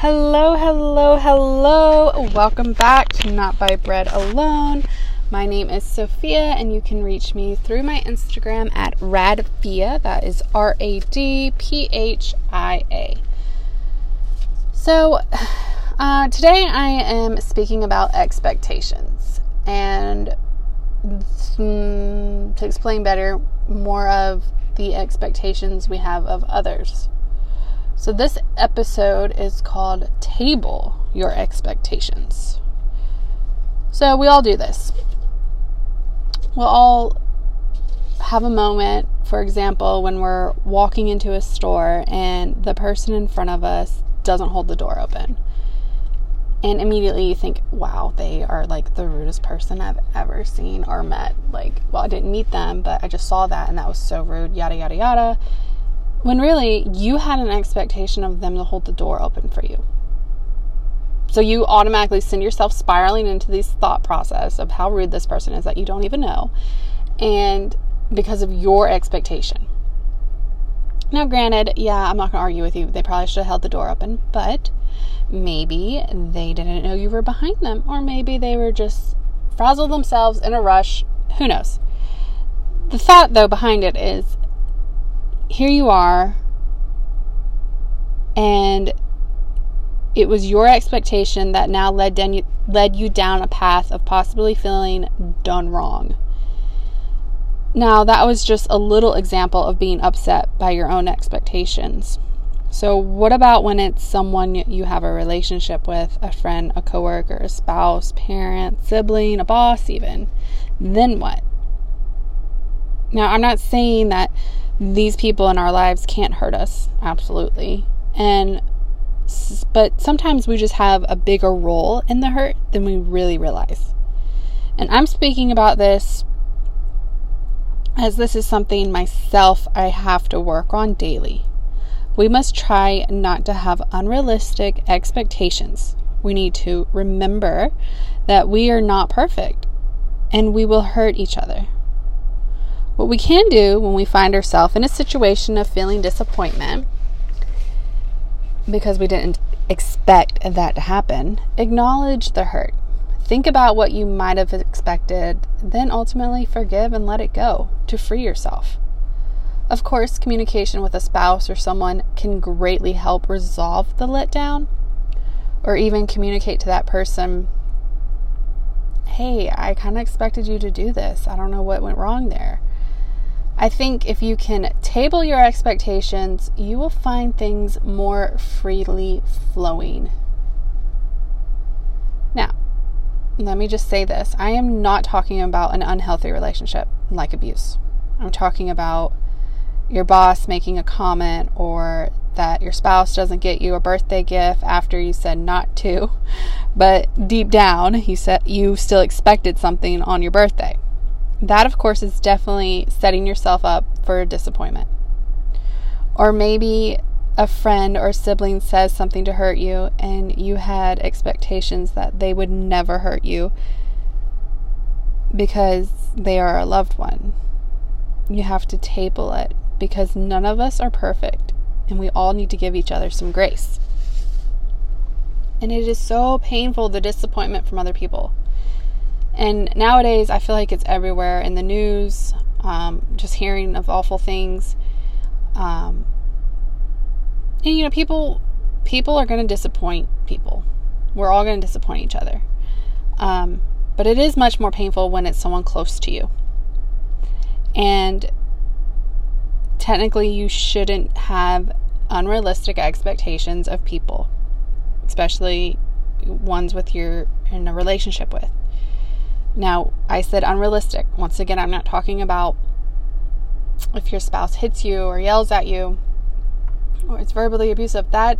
Hello, hello, hello. Welcome back to Not by Bread Alone. My name is Sophia, and you can reach me through my Instagram at Radphia. That is R A D P H I A. So, uh, today I am speaking about expectations. And mm, to explain better, more of the expectations we have of others. So, this episode is called Table Your Expectations. So, we all do this. We'll all have a moment, for example, when we're walking into a store and the person in front of us doesn't hold the door open. And immediately you think, wow, they are like the rudest person I've ever seen or met. Like, well, I didn't meet them, but I just saw that and that was so rude, yada, yada, yada when really you had an expectation of them to hold the door open for you. So you automatically send yourself spiraling into this thought process of how rude this person is that you don't even know, and because of your expectation. Now, granted, yeah, I'm not going to argue with you. They probably should have held the door open, but maybe they didn't know you were behind them, or maybe they were just frazzled themselves in a rush. Who knows? The thought, though, behind it is here you are, and it was your expectation that now led, led you down a path of possibly feeling done wrong. Now, that was just a little example of being upset by your own expectations. So, what about when it's someone you have a relationship with, a friend, a coworker, a spouse, parent, sibling, a boss, even? Then what? Now, I'm not saying that these people in our lives can't hurt us, absolutely. And but sometimes we just have a bigger role in the hurt than we really realize. And I'm speaking about this as this is something myself I have to work on daily. We must try not to have unrealistic expectations. We need to remember that we are not perfect and we will hurt each other. What we can do when we find ourselves in a situation of feeling disappointment because we didn't expect that to happen, acknowledge the hurt. Think about what you might have expected, then ultimately forgive and let it go to free yourself. Of course, communication with a spouse or someone can greatly help resolve the letdown, or even communicate to that person, hey, I kind of expected you to do this. I don't know what went wrong there. I think if you can table your expectations, you will find things more freely flowing. Now, let me just say this I am not talking about an unhealthy relationship like abuse. I'm talking about your boss making a comment or that your spouse doesn't get you a birthday gift after you said not to, but deep down you said you still expected something on your birthday. That, of course, is definitely setting yourself up for disappointment. Or maybe a friend or sibling says something to hurt you, and you had expectations that they would never hurt you because they are a loved one. You have to table it because none of us are perfect, and we all need to give each other some grace. And it is so painful the disappointment from other people. And nowadays, I feel like it's everywhere in the news, um, just hearing of awful things. Um, and you know, people people are going to disappoint people. We're all going to disappoint each other. Um, but it is much more painful when it's someone close to you. And technically, you shouldn't have unrealistic expectations of people, especially ones with your in a relationship with. Now, I said unrealistic. Once again, I'm not talking about if your spouse hits you or yells at you or it's verbally abusive. That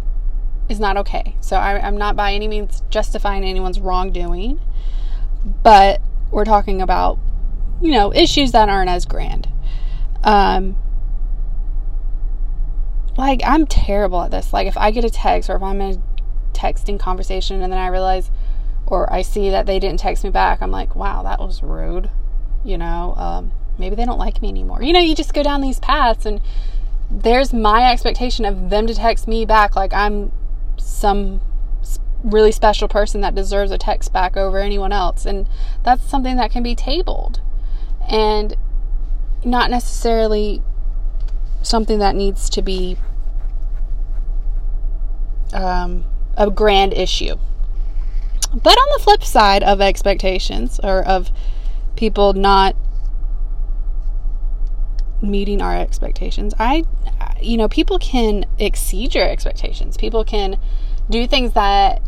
is not okay. So I, am not by any means justifying anyone's wrongdoing, but we're talking about, you know, issues that aren't as grand. Um, like, I'm terrible at this. Like, if I get a text or if I'm in a texting conversation and then I realize, or I see that they didn't text me back, I'm like, wow, that was rude. You know, um, maybe they don't like me anymore. You know, you just go down these paths, and there's my expectation of them to text me back like I'm some really special person that deserves a text back over anyone else. And that's something that can be tabled and not necessarily something that needs to be um, a grand issue. But on the flip side of expectations or of people not meeting our expectations, I, you know, people can exceed your expectations. People can do things that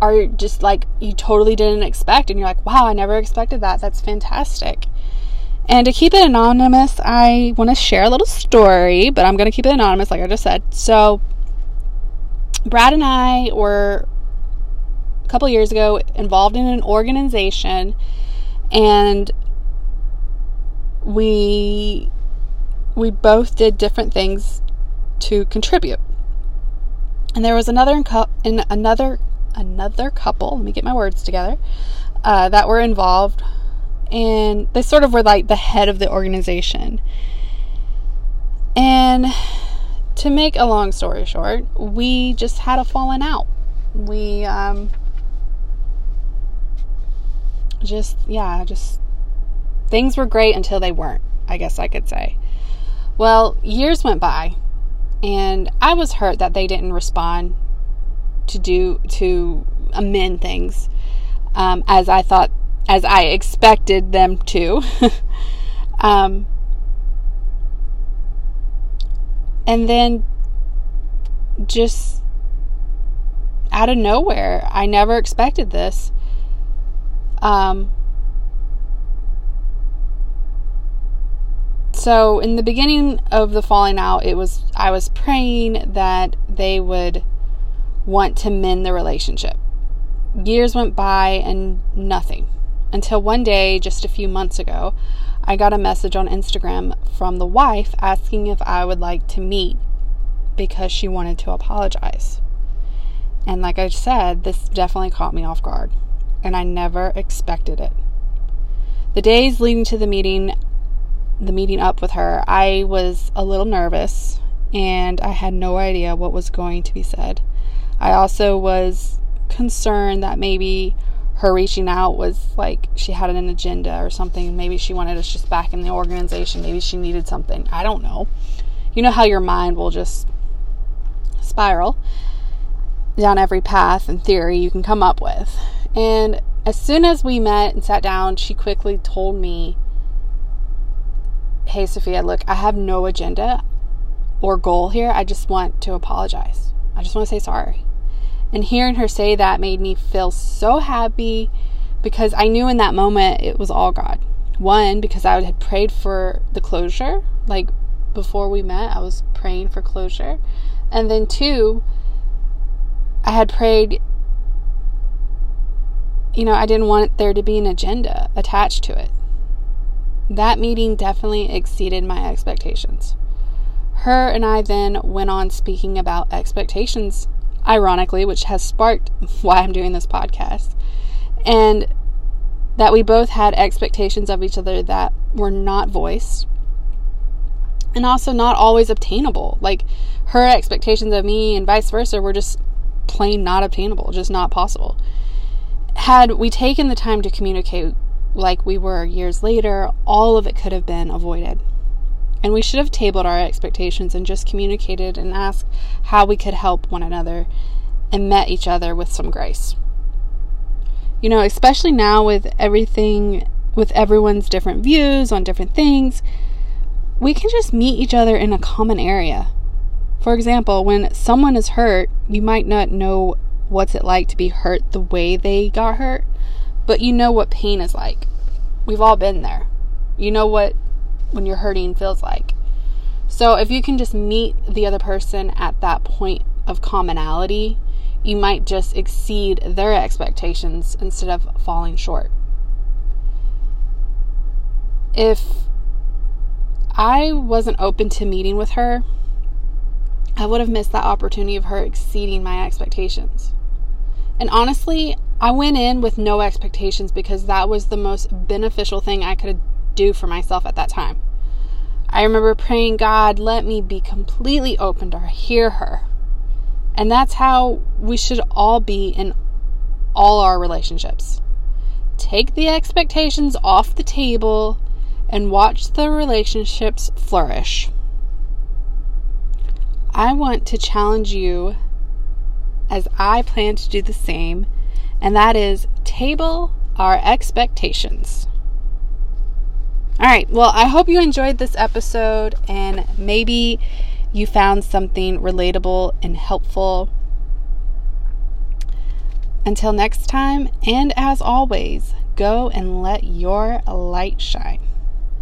are just like you totally didn't expect, and you're like, wow, I never expected that. That's fantastic. And to keep it anonymous, I want to share a little story, but I'm going to keep it anonymous, like I just said. So, Brad and I were couple years ago involved in an organization, and we we both did different things to contribute. And there was another in another another couple. Let me get my words together. Uh, that were involved, and they sort of were like the head of the organization. And to make a long story short, we just had a falling out. We um, just yeah, just things were great until they weren't. I guess I could say. Well, years went by, and I was hurt that they didn't respond to do to amend things um, as I thought, as I expected them to. um, and then just out of nowhere, I never expected this. Um, so in the beginning of the falling out, it was I was praying that they would want to mend the relationship. Years went by and nothing. Until one day, just a few months ago, I got a message on Instagram from the wife asking if I would like to meet because she wanted to apologize. And like I said, this definitely caught me off guard, and I never expected it. The days leading to the meeting, the meeting up with her, I was a little nervous and I had no idea what was going to be said. I also was concerned that maybe her reaching out was like she had an agenda or something. Maybe she wanted us just back in the organization. Maybe she needed something. I don't know. You know how your mind will just spiral down every path and theory you can come up with. And as soon as we met and sat down, she quickly told me, Hey, Sophia, look, I have no agenda or goal here. I just want to apologize. I just want to say sorry. And hearing her say that made me feel so happy because I knew in that moment it was all God. One, because I had prayed for the closure. Like before we met, I was praying for closure. And then two, I had prayed, you know, I didn't want there to be an agenda attached to it. That meeting definitely exceeded my expectations. Her and I then went on speaking about expectations ironically, which has sparked why I'm doing this podcast. And that we both had expectations of each other that were not voiced and also not always obtainable. Like her expectations of me and vice versa were just plain not obtainable, just not possible. Had we taken the time to communicate like we were years later, all of it could have been avoided. And we should have tabled our expectations and just communicated and asked how we could help one another and met each other with some grace. You know, especially now with everything, with everyone's different views on different things, we can just meet each other in a common area. For example, when someone is hurt, you might not know what's it like to be hurt the way they got hurt, but you know what pain is like. We've all been there. You know what when you're hurting feels like. So if you can just meet the other person at that point of commonality, you might just exceed their expectations instead of falling short. If I wasn't open to meeting with her, I would have missed that opportunity of her exceeding my expectations. And honestly, I went in with no expectations because that was the most beneficial thing I could do for myself at that time. I remember praying, God, let me be completely open to hear her. And that's how we should all be in all our relationships. Take the expectations off the table and watch the relationships flourish. I want to challenge you as I plan to do the same, and that is table our expectations. All right, well, I hope you enjoyed this episode and maybe you found something relatable and helpful. Until next time, and as always, go and let your light shine.